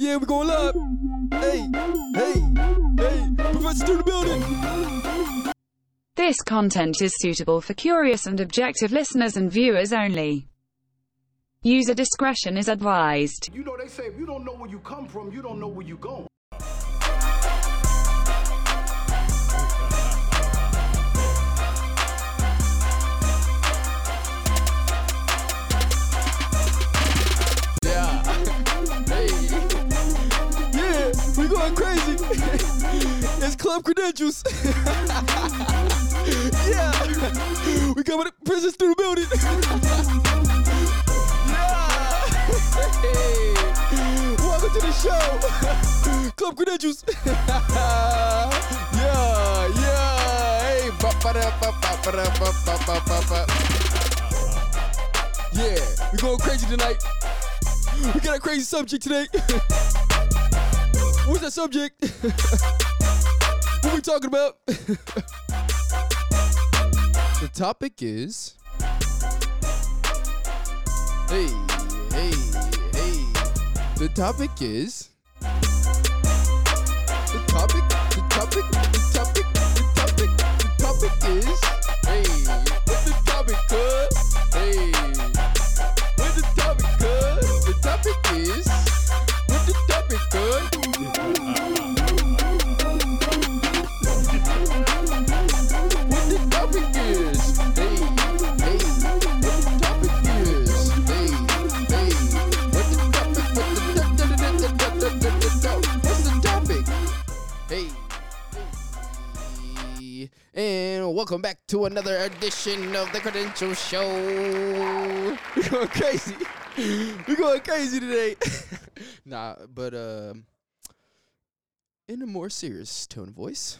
Yeah, we're going live. Hey, hey, hey, Professor to the building. This content is suitable for curious and objective listeners and viewers only. User discretion is advised. You know, they say if you don't know where you come from, you don't know where you going. We going crazy. it's club credentials. yeah. We coming to prisons through the building. yeah. Hey. Welcome to the show. club credentials. yeah, yeah. Hey. Yeah, we going crazy tonight. We got a crazy subject today. What's that subject? what we talking about? the topic is. Hey, hey, hey. The topic is. To another edition of the Credentials Show. We're going crazy. We're going crazy today. nah, but um, in a more serious tone of voice,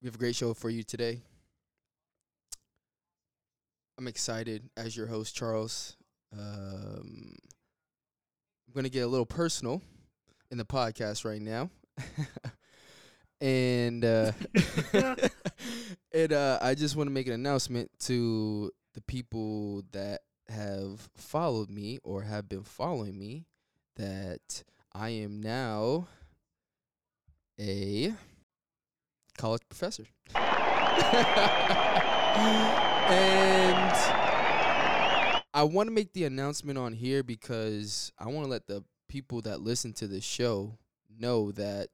we have a great show for you today. I'm excited as your host, Charles. Um, I'm going to get a little personal in the podcast right now. and uh, and uh, I just want to make an announcement to the people that have followed me or have been following me that I am now a college professor. and I want to make the announcement on here because I want to let the people that listen to the show know that,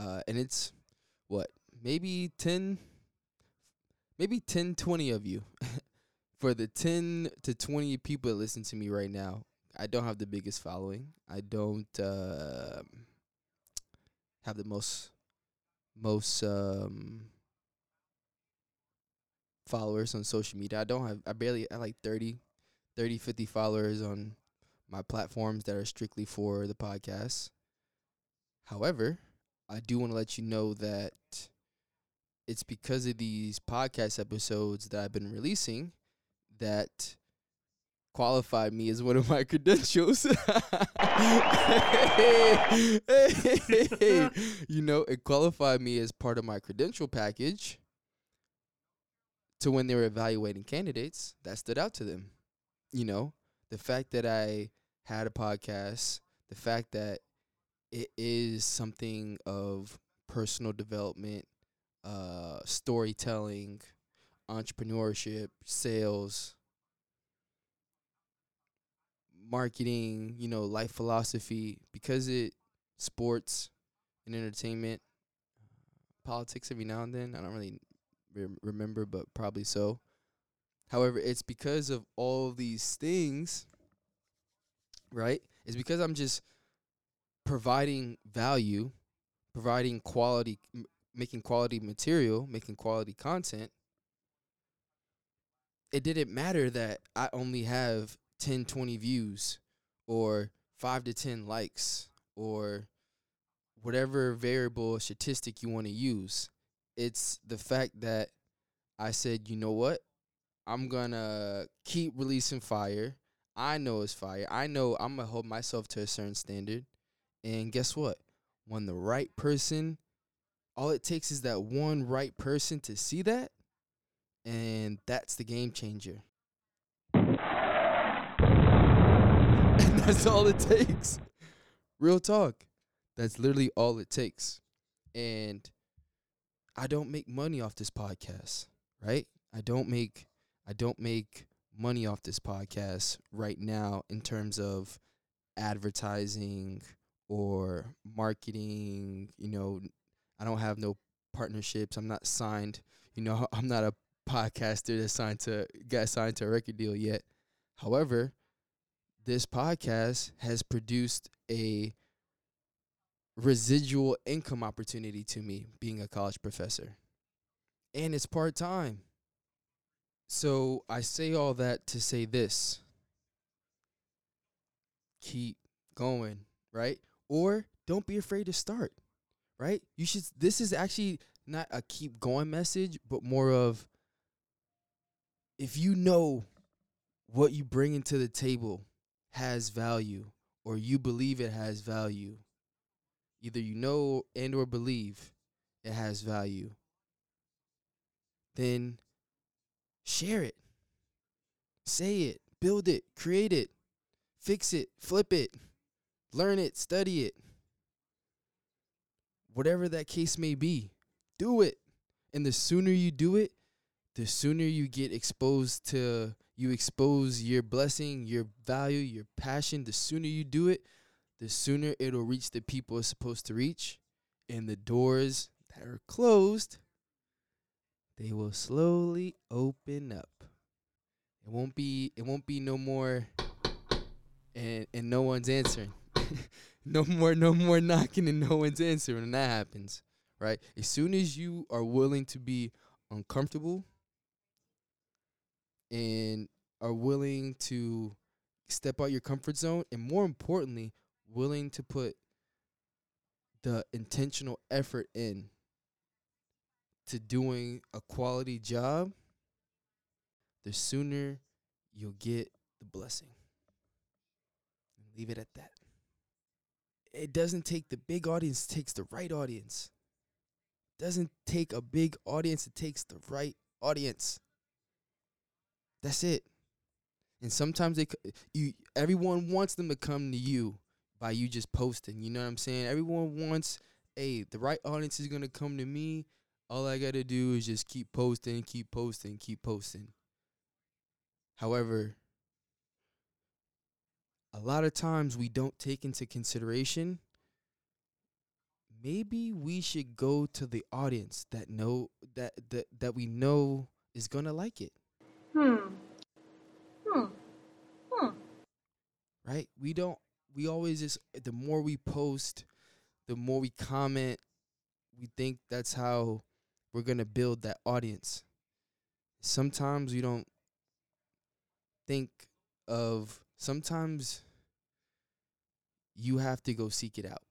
uh, and it's what, maybe 10, maybe 10, 20 of you. For the 10 to 20 people that listen to me right now, I don't have the biggest following. I don't uh, have the most most um, followers on social media. I don't have I barely I like 30 30 50 followers on my platforms that are strictly for the podcast. However, I do want to let you know that it's because of these podcast episodes that I've been releasing that qualified me as one of my credentials. you know, it qualified me as part of my credential package to when they were evaluating candidates that stood out to them. You know, the fact that I had a podcast, the fact that it is something of personal development, uh, storytelling, entrepreneurship, sales, marketing, you know, life philosophy, because it sports and entertainment, politics every now and then. I don't really re- remember, but probably so. However, it's because of all these things, right? It's because I'm just providing value, providing quality, m- making quality material, making quality content. It didn't matter that I only have 10, 20 views or 5 to 10 likes or whatever variable statistic you want to use. It's the fact that I said, you know what? I'm going to keep releasing fire. I know it's fire. I know I'm going to hold myself to a certain standard. And guess what? When the right person, all it takes is that one right person to see that. And that's the game changer. And that's all it takes. Real talk. That's literally all it takes. And I don't make money off this podcast, right? I don't make I don't make money off this podcast right now in terms of advertising or marketing, you know, I don't have no partnerships. I'm not signed, you know, I'm not a podcaster that's signed to got signed to a record deal yet. However, this podcast has produced a residual income opportunity to me being a college professor. And it's part time. So I say all that to say this keep going, right? Or don't be afraid to start, right? You should, this is actually not a keep going message, but more of if you know what you bring into the table has value or you believe it has value, either you know and or believe it has value, then share it. Say it, build it, create it, fix it, flip it, learn it, study it. Whatever that case may be, do it. And the sooner you do it, the sooner you get exposed to you expose your blessing, your value, your passion, the sooner you do it, the sooner it'll reach the people it's supposed to reach. And the doors that are closed, they will slowly open up. It won't be it won't be no more and and no one's answering. no more no more knocking and no one's answering and that happens. Right? As soon as you are willing to be uncomfortable and are willing to step out your comfort zone and more importantly willing to put the intentional effort in to doing a quality job the sooner you'll get the blessing leave it at that it doesn't take the big audience it takes the right audience it doesn't take a big audience it takes the right audience that's it. And sometimes they you everyone wants them to come to you by you just posting. You know what I'm saying? Everyone wants, hey, the right audience is gonna come to me. All I gotta do is just keep posting, keep posting, keep posting. However, a lot of times we don't take into consideration maybe we should go to the audience that know that that, that we know is gonna like it. Hmm. Hmm. Hmm. right? We don't. We always just the more we post, the more we comment. We think that's how we're gonna build that audience. Sometimes we don't think of. Sometimes you have to go seek it out.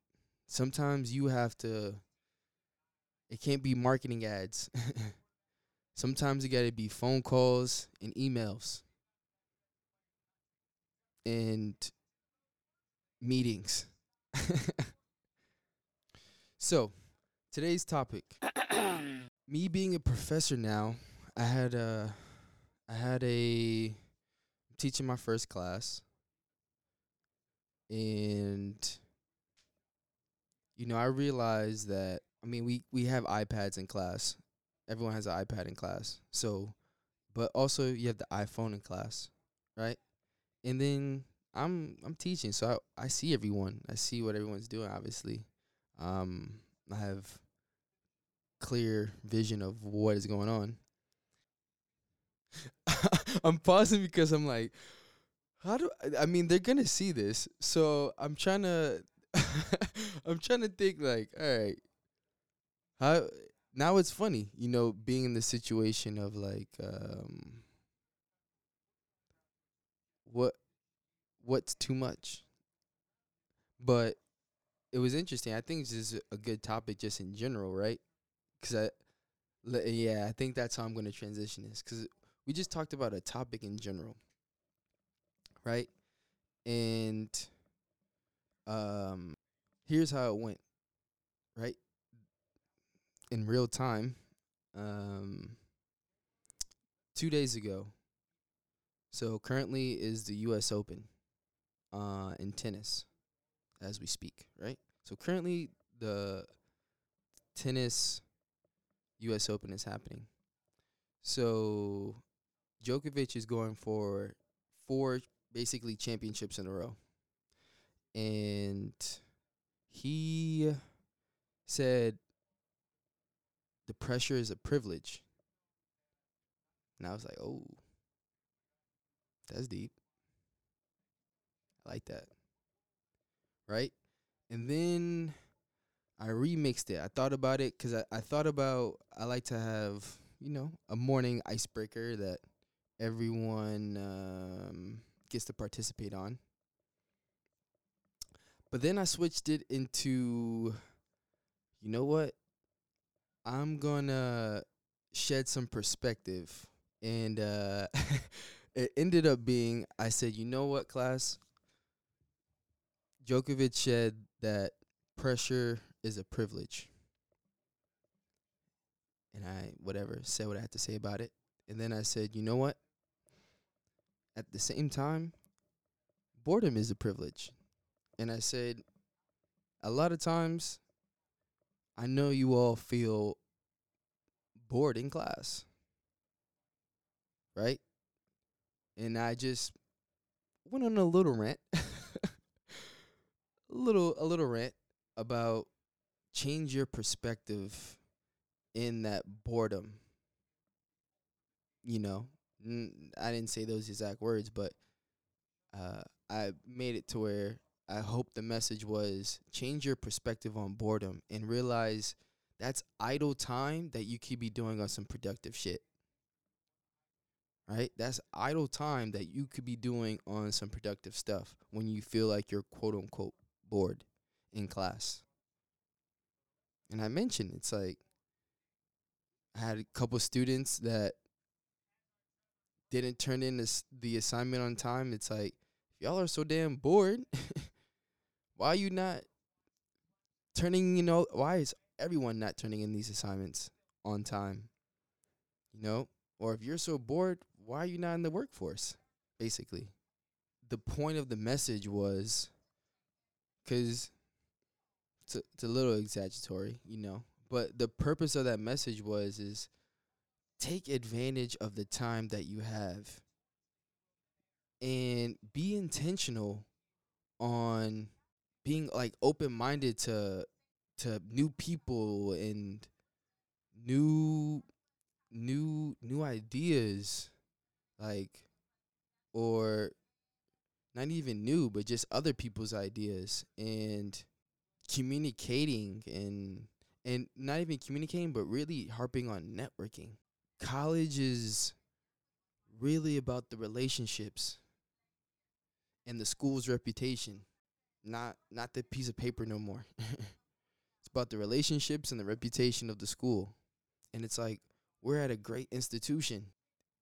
Sometimes you have to. It can't be marketing ads. Sometimes it got to be phone calls and emails and meetings. so, today's topic. me being a professor now, I had a I had a teaching my first class and you know, I realized that I mean, we we have iPads in class. Everyone has an iPad in class. So, but also you have the iPhone in class, right? and then I'm I'm teaching, so I I see everyone. I see what everyone's doing. Obviously, um, I have clear vision of what is going on. I'm pausing because I'm like, how do I, I mean they're gonna see this, so I'm trying to I'm trying to think like, all right, how now it's funny, you know, being in the situation of like um what what's too much. But it was interesting. I think this is a good topic just in general, right? Cuz I yeah, I think that's how I'm going to transition this cuz we just talked about a topic in general. Right? And um here's how it went. Right? In real time. Um 2 days ago, so currently is the U.S. Open, uh, in tennis as we speak, right? So currently the tennis U.S. Open is happening. So Djokovic is going for four basically championships in a row. And he said the pressure is a privilege. And I was like, oh, that's deep. I like that. Right? And then I remixed it. I thought about it because I, I thought about, I like to have, you know, a morning icebreaker that everyone um, gets to participate on. But then I switched it into, you know what? I'm gonna shed some perspective, and uh, it ended up being I said, you know what, class? Djokovic said that pressure is a privilege, and I whatever said what I had to say about it, and then I said, you know what? At the same time, boredom is a privilege. And I said, a lot of times, I know you all feel bored in class. Right? And I just went on a little rant. a little a little rant about change your perspective in that boredom. You know, I didn't say those exact words, but uh, I made it to where I hope the message was change your perspective on boredom and realize that's idle time that you could be doing on some productive shit. Right? That's idle time that you could be doing on some productive stuff when you feel like you're quote unquote bored in class. And I mentioned it's like I had a couple students that didn't turn in this, the assignment on time. It's like if y'all are so damn bored, why are you not turning, you know, why is everyone not turning in these assignments on time? You know? Or if you're so bored, why are you not in the workforce? Basically. The point of the message was because it's a, it's a little exaggeratory, you know, but the purpose of that message was is take advantage of the time that you have and be intentional on being like open minded to to new people and new new new ideas like or not even new but just other people's ideas and communicating and and not even communicating but really harping on networking college is really about the relationships and the school's reputation not not the piece of paper no more. It's about the relationships and the reputation of the school. And it's like we're at a great institution.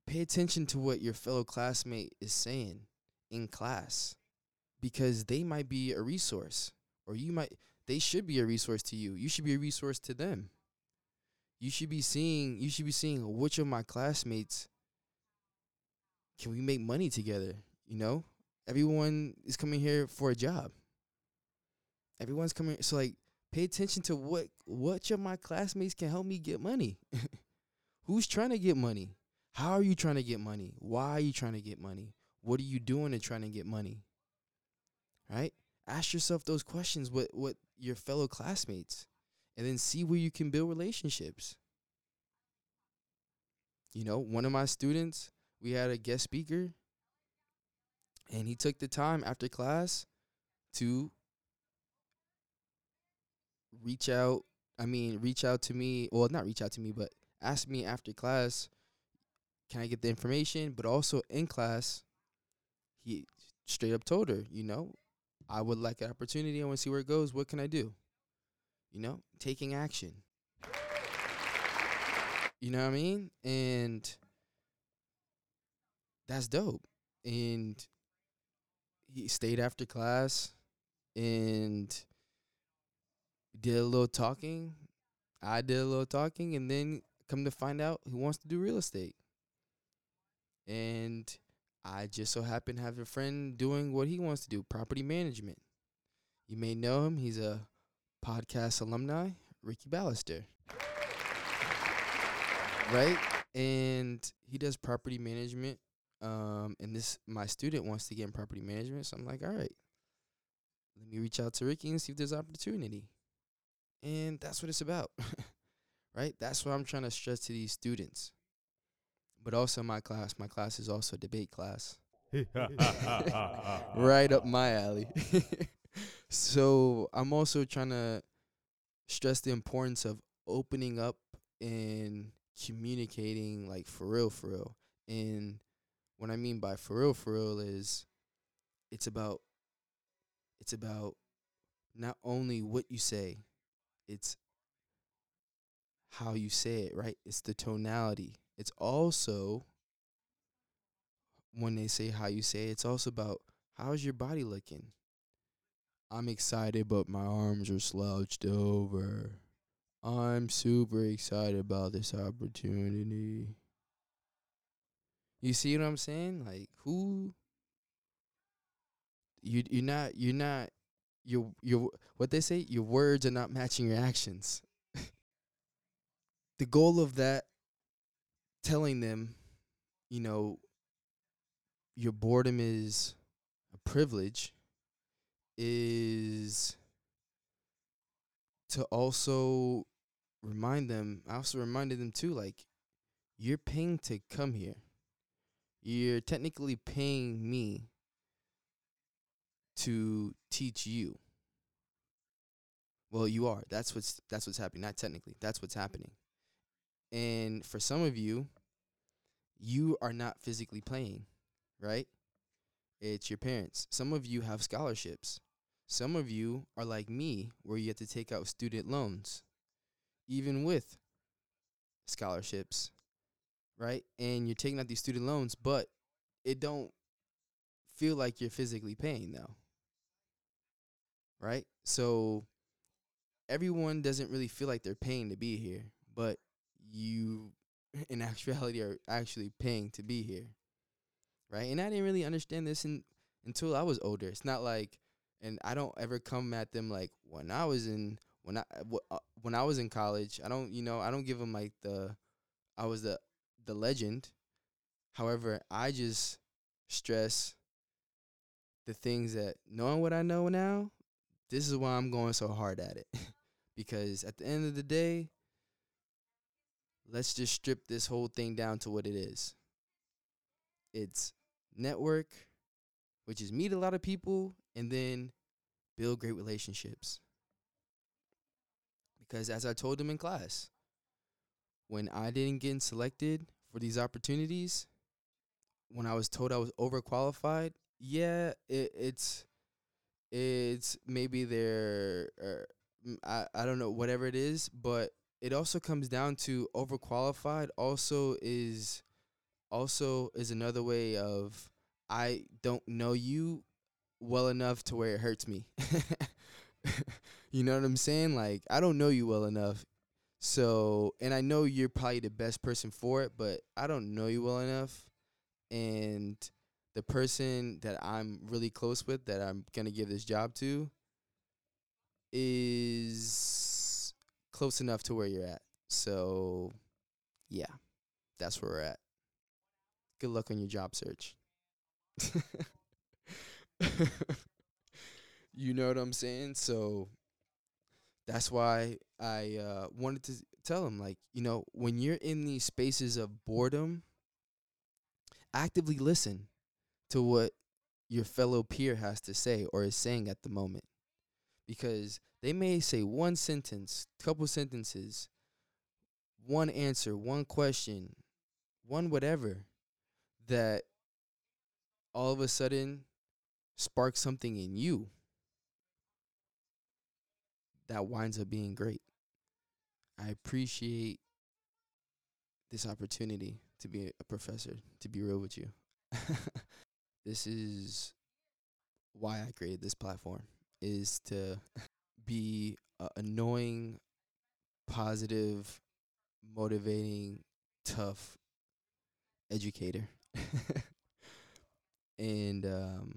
Pay attention to what your fellow classmate is saying in class because they might be a resource or you might they should be a resource to you. You should be a resource to them you should be seeing you should be seeing which of my classmates can we make money together you know? Everyone is coming here for a job. Everyone's coming so like pay attention to what which of my classmates can help me get money. Who's trying to get money? How are you trying to get money? Why are you trying to get money? What are you doing to trying to get money? Right? Ask yourself those questions with what your fellow classmates and then see where you can build relationships. You know, one of my students, we had a guest speaker, and he took the time after class to reach out. I mean, reach out to me. Well, not reach out to me, but ask me after class, can I get the information? But also in class, he straight up told her, you know, I would like an opportunity. I want to see where it goes. What can I do? You know, taking action. You know what I mean? And that's dope. And he stayed after class and did a little talking. I did a little talking and then come to find out he wants to do real estate. And I just so happen to have a friend doing what he wants to do, property management. You may know him. He's a podcast alumni, Ricky Ballister. Right? And he does property management. Um, and this my student wants to get in property management, so I'm like, all right, let me reach out to Ricky and see if there's opportunity. And that's what it's about. right? That's what I'm trying to stress to these students. But also my class, my class is also a debate class. right up my alley. so I'm also trying to stress the importance of opening up and communicating like for real, for real. And what I mean by for real, for real is it's about it's about not only what you say, it's how you say it, right? It's the tonality. It's also when they say how you say it, it's also about how's your body looking. I'm excited, but my arms are slouched over. I'm super excited about this opportunity. You see what I'm saying? Like who you you're not you're not your your what they say your words are not matching your actions. the goal of that telling them, you know, your boredom is a privilege is to also remind them I also reminded them too like you're paying to come here. You're technically paying me to teach you. Well you are. That's what's that's what's happening. Not technically that's what's happening. And for some of you you are not physically playing right? It's your parents. Some of you have scholarships. Some of you are like me, where you have to take out student loans, even with scholarships, right? And you're taking out these student loans, but it don't feel like you're physically paying though, right? So everyone doesn't really feel like they're paying to be here, but you, in actuality, are actually paying to be here right? And I didn't really understand this in, until I was older. It's not like, and I don't ever come at them like when I was in when I w- uh, when I was in college. I don't, you know, I don't give them like the I was the the legend. However, I just stress the things that knowing what I know now, this is why I'm going so hard at it. because at the end of the day, let's just strip this whole thing down to what it is. It's network, which is meet a lot of people and then build great relationships. Because as I told them in class, when I didn't get selected for these opportunities, when I was told I was overqualified, yeah, it, it's it's maybe they're er, I I don't know whatever it is, but it also comes down to overqualified. Also is also is another way of I don't know you well enough to where it hurts me. you know what I'm saying? Like I don't know you well enough. So, and I know you're probably the best person for it, but I don't know you well enough. And the person that I'm really close with that I'm going to give this job to is close enough to where you're at. So, yeah. That's where we're at. Good luck on your job search. you know what I'm saying? So that's why I uh, wanted to tell him, like, you know, when you're in these spaces of boredom, actively listen to what your fellow peer has to say or is saying at the moment. Because they may say one sentence, couple sentences, one answer, one question, one whatever that all of a sudden sparks something in you that winds up being great. I appreciate this opportunity to be a professor, to be real with you. this is why I created this platform is to be a annoying, positive, motivating, tough educator. and um,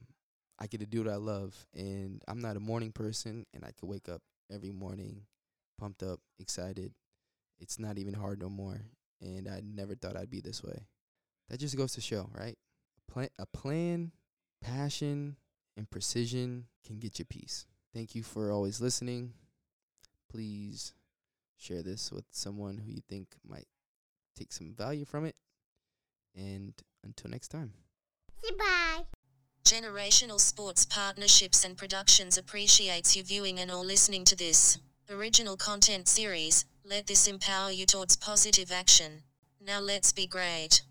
I get to do what I love. And I'm not a morning person, and I could wake up every morning pumped up, excited. It's not even hard no more, and I never thought I'd be this way. That just goes to show, right? A Plan, a plan, passion, and precision can get you peace. Thank you for always listening. Please share this with someone who you think might take some value from it. And until next time. Goodbye. Generational Sports Partnerships and Productions appreciates you viewing and or listening to this original content series. Let this empower you towards positive action. Now let's be great.